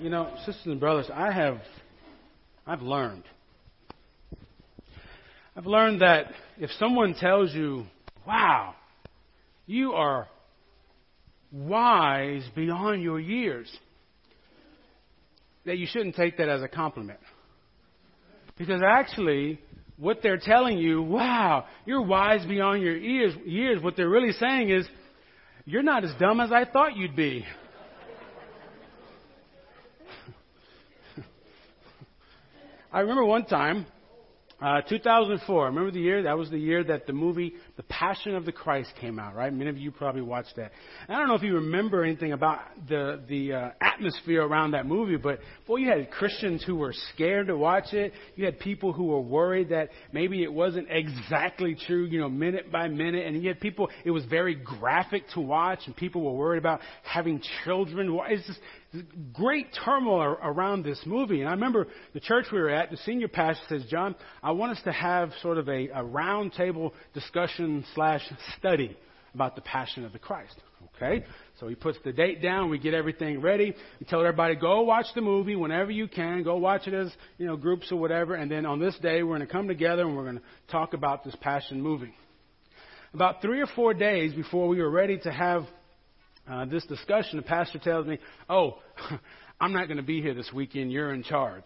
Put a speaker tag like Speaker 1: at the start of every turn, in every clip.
Speaker 1: You know, sisters and brothers, I have I've learned. I've learned that if someone tells you, "Wow, you are wise beyond your years," that you shouldn't take that as a compliment. Because actually, what they're telling you, wow, you're wise beyond your years, years, what they're really saying is, you're not as dumb as I thought you'd be. I remember one time, uh, 2004. Remember the year? That was the year that the movie The Passion of the Christ came out, right? Many of you probably watched that. And I don't know if you remember anything about the the uh, atmosphere around that movie, but boy, you had Christians who were scared to watch it. You had people who were worried that maybe it wasn't exactly true, you know, minute by minute. And you had people. It was very graphic to watch, and people were worried about having children. It's just great turmoil around this movie. And I remember the church we were at, the senior pastor says, John, I want us to have sort of a, a round table discussion slash study about the passion of the Christ. Okay? So he puts the date down, we get everything ready. We tell everybody, go watch the movie whenever you can, go watch it as, you know, groups or whatever, and then on this day we're to come together and we're to talk about this passion movie. About three or four days before we were ready to have uh, this discussion, the pastor tells me, Oh, I'm not going to be here this weekend. You're in charge.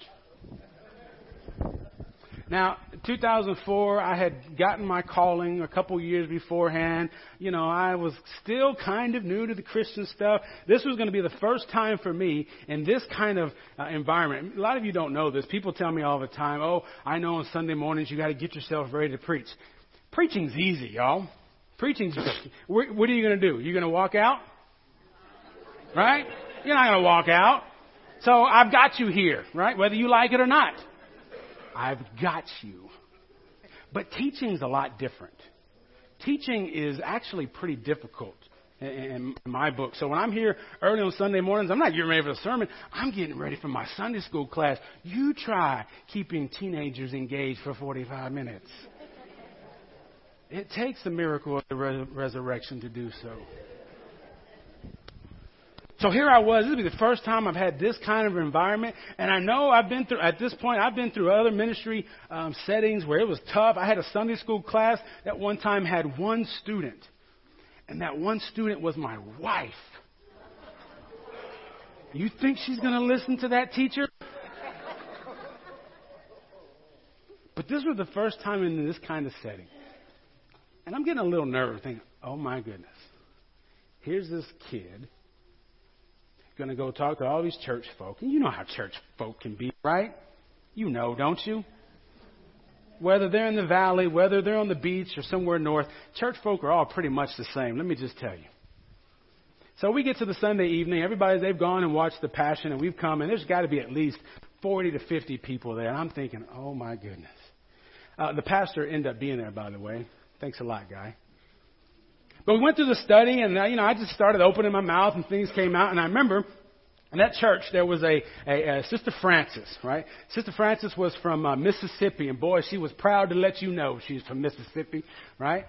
Speaker 1: Now, 2004, I had gotten my calling a couple years beforehand. You know, I was still kind of new to the Christian stuff. This was going to be the first time for me in this kind of uh, environment. A lot of you don't know this. People tell me all the time, oh, I know on Sunday mornings you got to get yourself ready to preach. Preaching's easy, y'all. Preaching's, easy. what are you going to do? You going to walk out? Right? You're not going to walk out. So I've got you here, right? Whether you like it or not. I've got you. But teaching's a lot different. Teaching is actually pretty difficult in my book. So when I'm here early on Sunday mornings, I'm not getting ready for the sermon. I'm getting ready for my Sunday school class. You try keeping teenagers engaged for 45 minutes. It takes a miracle of the resurrection to do so. So here I was. This would be the first time I've had this kind of environment. And I know I've been through, at this point, I've been through other ministry um, settings where it was tough. I had a Sunday school class that one time had one student. And that one student was my wife. You think she's going to listen to that teacher? But this was the first time in this kind of setting. And I'm getting a little nervous thinking, oh my goodness. Here's this kid going to go talk to all these church folk. And you know how church folk can be, right? You know, don't you? Whether they're in the valley, whether they're on the beach or somewhere north, church folk are all pretty much the same. Let me just tell you. So we get to the Sunday evening. Everybody, they've gone and watched The Passion, and we've come, and there's got to be at least 40 to 50 people there. And I'm thinking, oh my goodness. Uh, the pastor ended up being there, by the way. Thanks a lot, guy. But we went through the study, and uh, you know, I just started opening my mouth, and things came out. And I remember in that church there was a, a, a Sister Francis, right? Sister Francis was from uh, Mississippi, and boy, she was proud to let you know she's from Mississippi, right?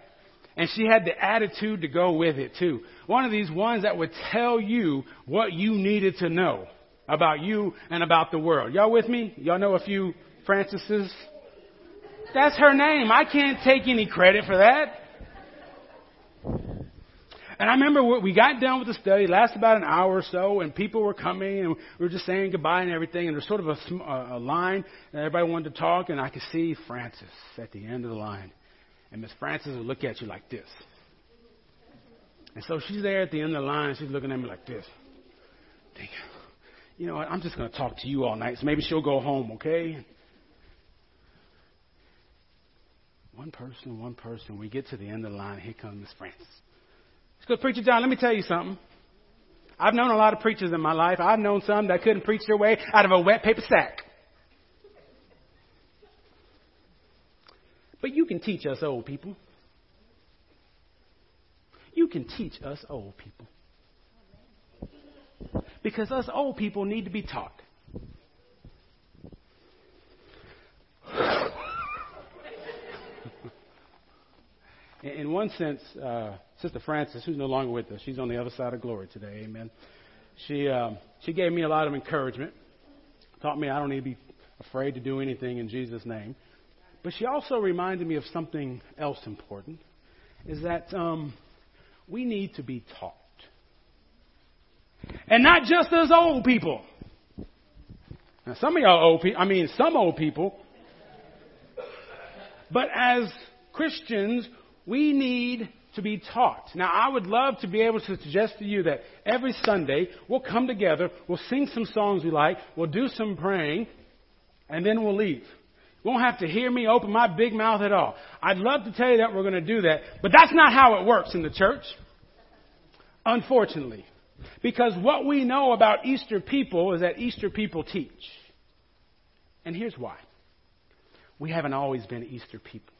Speaker 1: And she had the attitude to go with it too. One of these ones that would tell you what you needed to know about you and about the world. Y'all with me? Y'all know a few Francises? That's her name. I can't take any credit for that. And I remember we got done with the study, lasted about an hour or so, and people were coming, and we were just saying goodbye and everything, and there's sort of a, a line, and everybody wanted to talk, and I could see Francis at the end of the line. And Miss Francis would look at you like this. And so she's there at the end of the line, she's looking at me like this. Thinking, you know what, I'm just going to talk to you all night, so maybe she'll go home, okay? One person, one person. We get to the end of the line. Here comes Miss Francis. Let's Preacher John, let me tell you something. I've known a lot of preachers in my life. I've known some that couldn't preach their way out of a wet paper sack. But you can teach us old people. You can teach us old people. Because us old people need to be taught. in one sense, uh, Sister Francis, who's no longer with us, she's on the other side of glory today, amen. She uh, she gave me a lot of encouragement. Taught me I don't need to be afraid to do anything in Jesus' name. But she also reminded me of something else important: is that um, we need to be taught, and not just as old people. Now, some of y'all old people, I mean, some old people, but as Christians, we need to be taught. Now, I would love to be able to suggest to you that every Sunday we'll come together, we'll sing some songs we like, we'll do some praying, and then we'll leave. You won't have to hear me open my big mouth at all. I'd love to tell you that we're going to do that, but that's not how it works in the church. Unfortunately. Because what we know about Easter people is that Easter people teach. And here's why. We haven't always been Easter people.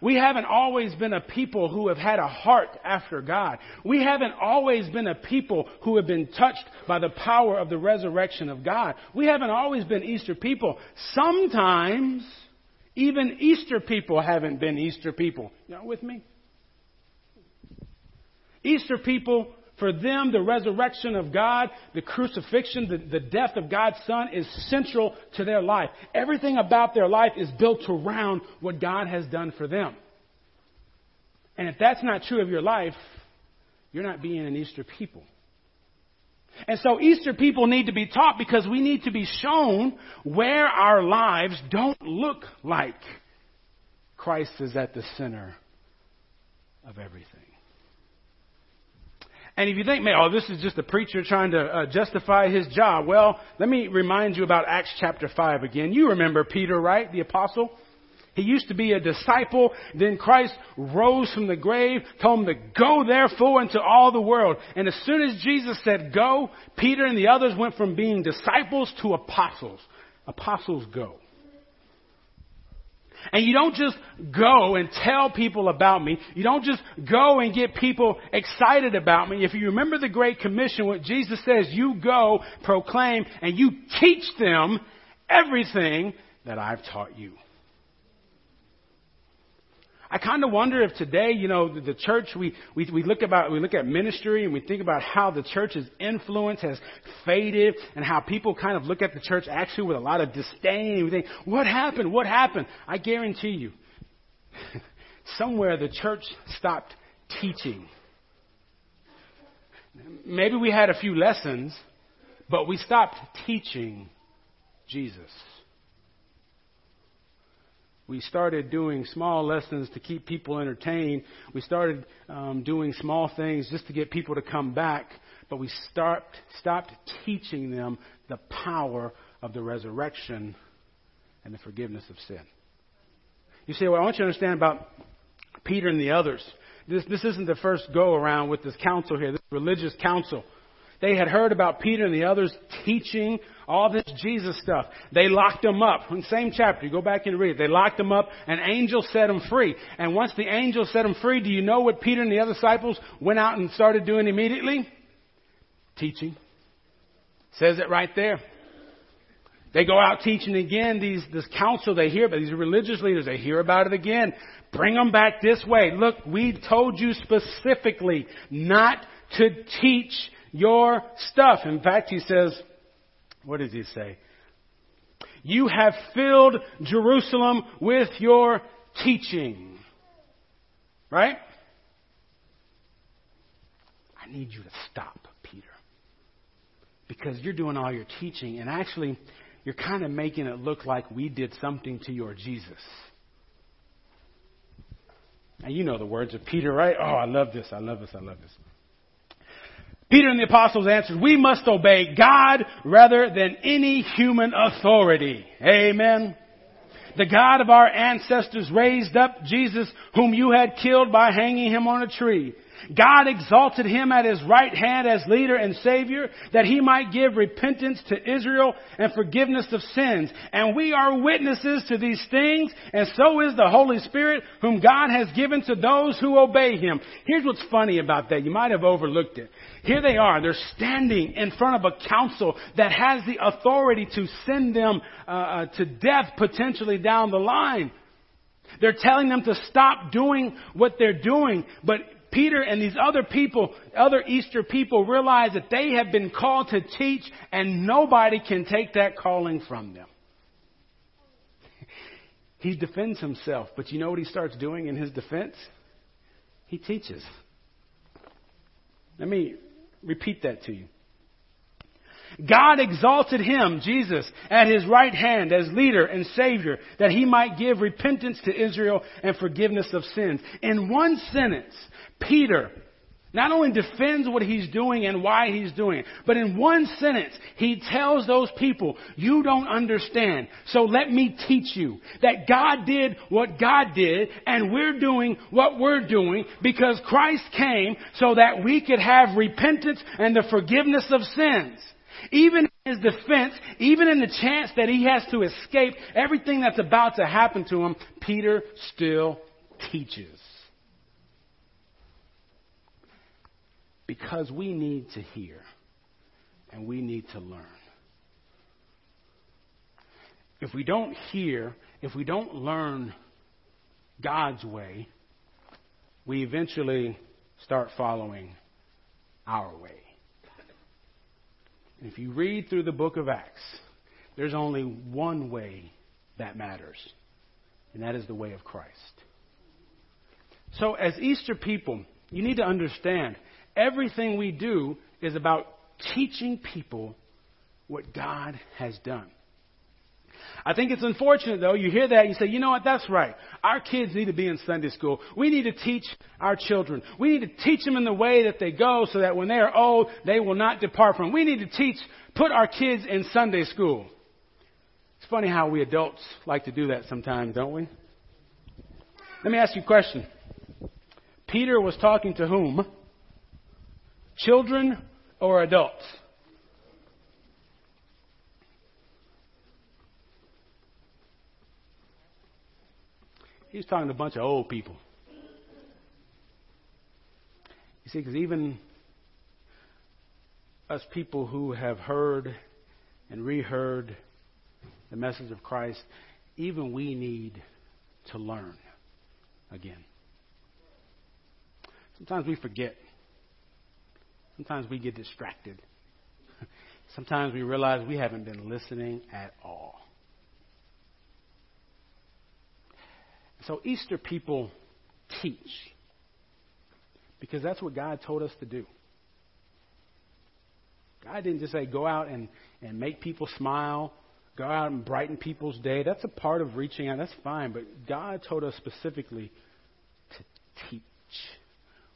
Speaker 1: We haven't always been a people who have had a heart after God. We haven't always been a people who have been touched by the power of the resurrection of God. We haven't always been Easter people. Sometimes, even Easter people haven't been Easter people. Y'all with me? Easter people for them, the resurrection of God, the crucifixion, the, the, death of God's Son is central to their life. Everything about their life is built around what God has done for them. And if that's not true of your life, you're not being an Easter people. And so Easter people need to be taught because we need to be shown where our lives don't look like Christ is at the center of everything. And if you think, man, oh, this is just a preacher trying to uh, justify his job, well, let me remind you about Acts chapter 5 again. You remember Peter, right? The apostle? He used to be a disciple. Then Christ rose from the grave, told him to go therefore into all the world. And as soon as Jesus said go, Peter and the others went from being disciples to apostles. Apostles go. And you don't just go and tell people about me. You don't just go and get people excited about me. If you remember the Great Commission, what Jesus says, you go, proclaim, and you teach them everything that I've taught you. I kind of wonder if today, you know, the, the church, we, we, we look about, we look at ministry and we think about how the church's influence has faded and how people kind of look at the church actually with a lot of disdain. We think, what happened? What happened? I guarantee you, somewhere the church stopped teaching. Maybe we had a few lessons, but we stopped teaching Jesus we started doing small lessons to keep people entertained. We started um, doing small things just to get people to come back, but we start, stopped teaching them the power of the resurrection and the forgiveness of sin. You well, I want you to understand about Peter and the others. This, this isn't the first go around with this council here, this religious council. They had heard about Peter and the others teaching all this Jesus stuff. They locked them up. In the same chapter, you go back and read it. They locked them up. An angel set them free. And once the angel set them free, do you know what Peter and the other disciples went out and started doing immediately? Teaching. Says it right there. They go out teaching again. These, this council they hear about, these religious leaders, they hear about it again. Bring them back this way. Look, we told you specifically not to teach your stuff. In fact, he says, what does he say? You have filled Jerusalem with your teaching. Right? I need you to stop, Peter. Because you're doing all your teaching, and actually, you're kind of making it look like we did something to your Jesus. And you know the words of Peter, right? Oh, I love this, I love this, I love this. Peter and the apostles answered, we must obey God rather than any human authority. Amen. The God of our ancestors raised up Jesus whom you had killed by hanging him on a tree. God exalted him at his right hand as leader and savior that he might give repentance to Israel and forgiveness of sins. And we are witnesses to these things and so is the Holy Spirit whom God has given to those who obey him. Here's what's funny about that. You might have overlooked it. Here they are. They're standing in front of a council that has the authority to send them uh, uh, to death potentially down the line. They're telling them to stop doing what they're doing, but Peter and these other people, other Easter people realize that they have been called to teach and nobody can take that calling from them. He defends himself, but you know what he starts doing in his defense? He teaches. Let me repeat that to you. God exalted him, Jesus, at his right hand as leader and savior that he might give repentance to Israel and forgiveness of sins. In one sentence, Peter not only defends what he's doing and why he's doing it, but in one sentence, he tells those people, you don't understand, so let me teach you that God did what God did and we're doing what we're doing because Christ came so that we could have repentance and the forgiveness of sins. Even in his defense, even in the chance that he has to escape everything that's about to happen to him, Peter still teaches. Because we need to hear and we need to learn. If we don't hear, if we don't learn God's way, we eventually start following our way. And if you read through the book of Acts, there's only one way that matters, and that is the way of Christ. So, as Easter people, you need to understand everything we do is about teaching people what God has done. I think it's unfortunate though, you hear that, you say, you know what, that's right. Our kids need to be in Sunday school. We need to teach our children. We need to teach them in the way that they go so that when they are old, they will not depart from. We need to teach, put our kids in Sunday school. It's funny how we adults like to do that sometimes, don't we? Let me ask you a question. Peter was talking to whom? Children or adults? He's talking to a bunch of old people. You see, because even us people who have heard and reheard the message of Christ, even we need to learn again. Sometimes we forget. Sometimes we get distracted. Sometimes we realize we haven't been listening at all. So Easter people teach because that's what God told us to do. God didn't just say go out and, and make people smile, go out and brighten people's day. That's a part of reaching out. That's fine. But God told us specifically to teach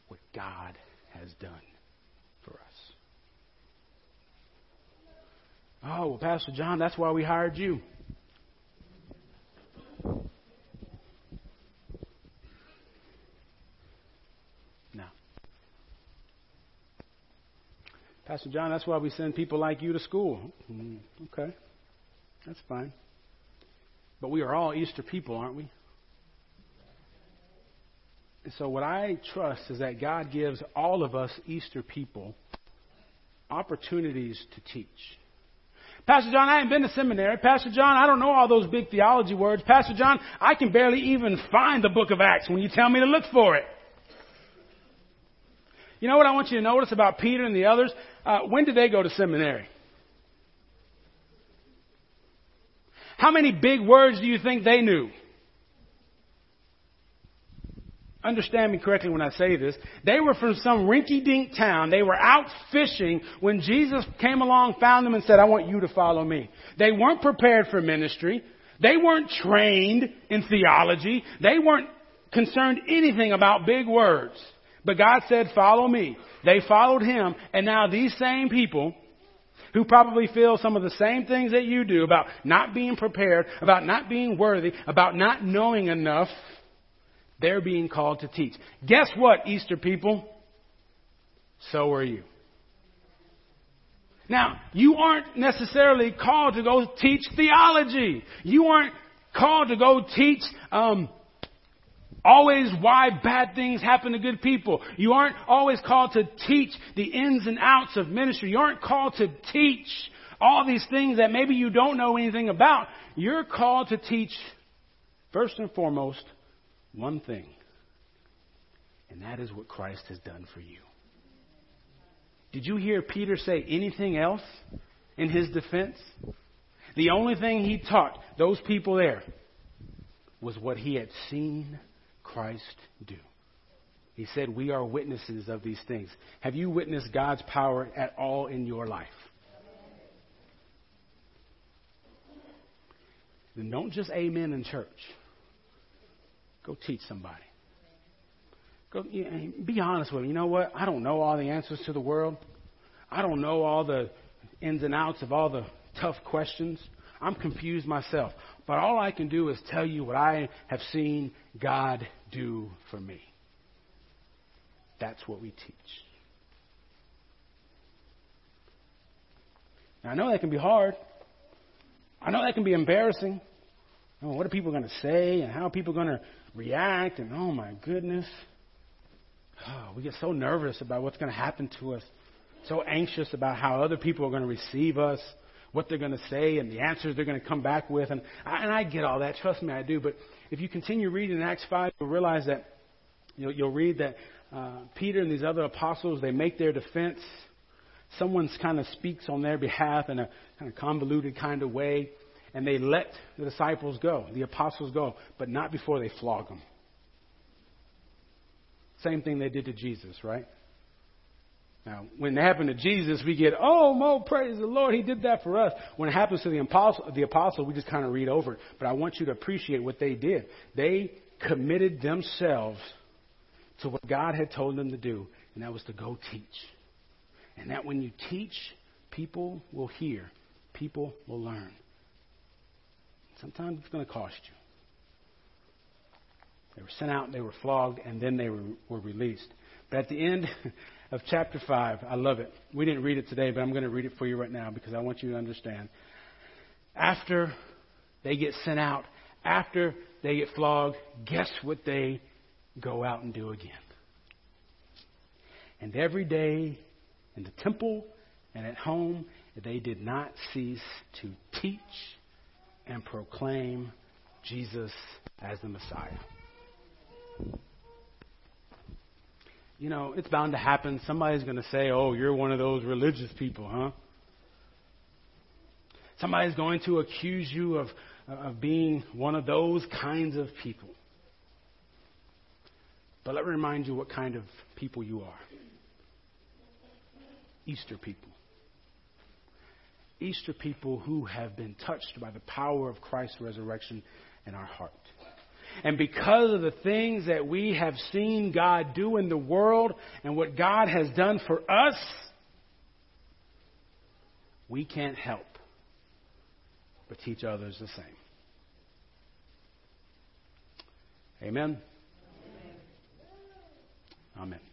Speaker 1: what God has done for us. Oh, well, Pastor John, that's why we hired you. Pastor John, that's why we send people like you to school. Mm, okay, that's fine. But we are all Easter people, aren't we? And so, what I trust is that God gives all of us Easter people opportunities to teach. Pastor John, I haven't been to seminary. Pastor John, I don't know all those big theology words. Pastor John, I can barely even find the book of Acts when you tell me to look for it. You know what I want you to notice about Peter and the others? Uh, when did they go to seminary? How many big words do you think they knew? Understand me correctly when I say this. They were from some rinky dink town. They were out fishing when Jesus came along, found them, and said, I want you to follow me. They weren't prepared for ministry. They weren't trained in theology. They weren't concerned anything about big words. But God said, follow me. They followed him, and now these same people, who probably feel some of the same things that you do about not being prepared, about not being worthy, about not knowing enough, they're being called to teach. Guess what, Easter people? So are you. Now, you aren't necessarily called to go teach theology. You aren't called to go teach um, always why bad things happen to good people. You aren't always called to teach the ins and outs of ministry. You aren't called to teach all these things that maybe you don't know anything about. You're called to teach, first and foremost, one thing. And that is what Christ has done for you. Did you hear Peter say anything else in his defense? The only thing he taught those people there was what he had seen Christ do. He said, We are witnesses of these things. Have you witnessed God's power at all in your life? Then don't just amen in church. Go teach somebody. Go, be honest with them. You know what? I don't know all the answers to the world. I don't know all the ins and outs of all the tough questions. I'm confused myself. But all I can do is tell you what I have seen God do for me. That's what we teach. Now, I know that can be hard. I know that can be embarrassing. Oh, what are people going to say and how are people going to react? And oh my goodness. Oh, we get so nervous about what's going to happen to us, so anxious about how other people are going to receive us, what they're going to say, and the answers they're going to come back with. And I, and I get all that. Trust me, I do. But if you continue reading in Acts 5, you'll realize that you'll, you'll read that uh, Peter and these other apostles, they make their defense. Someone kind of speaks on their behalf in a kind of convoluted kind of way, and they let the disciples go, the apostles go, but not before they flog them. Same thing they did to Jesus, right? Now, when it happened to Jesus, we get, oh, Mo, praise the Lord, he did that for us. When it happens to the apostle, the apostle, we just kind of read over it. But I want you to appreciate what they did. They committed themselves to what God had told them to do, and that was to go teach. And that when you teach, people will hear, people will learn. Sometimes it's going to cost you. They were sent out, they were flogged, and then they were, were released. But at the end of chapter 5, I love it. We didn't read it today, but I'm going to read it for you right now because I want you to understand. After they get sent out, after they get flogged, guess what they go out and do again. And every day in the temple and at home, they did not cease to teach and proclaim Jesus as the Messiah. You know, it's bound to happen. Somebody's going to say, oh, you're one of those religious people, huh? Somebody's going to accuse you of, of being one of those kinds of people. But let me remind you what kind of people you are Easter people. Easter people who have been touched by the power of Christ's resurrection in our heart. And because of the things that we have seen God do in the world and what God has done for us, we can't help but teach others the same. Amen. Amen. Amen.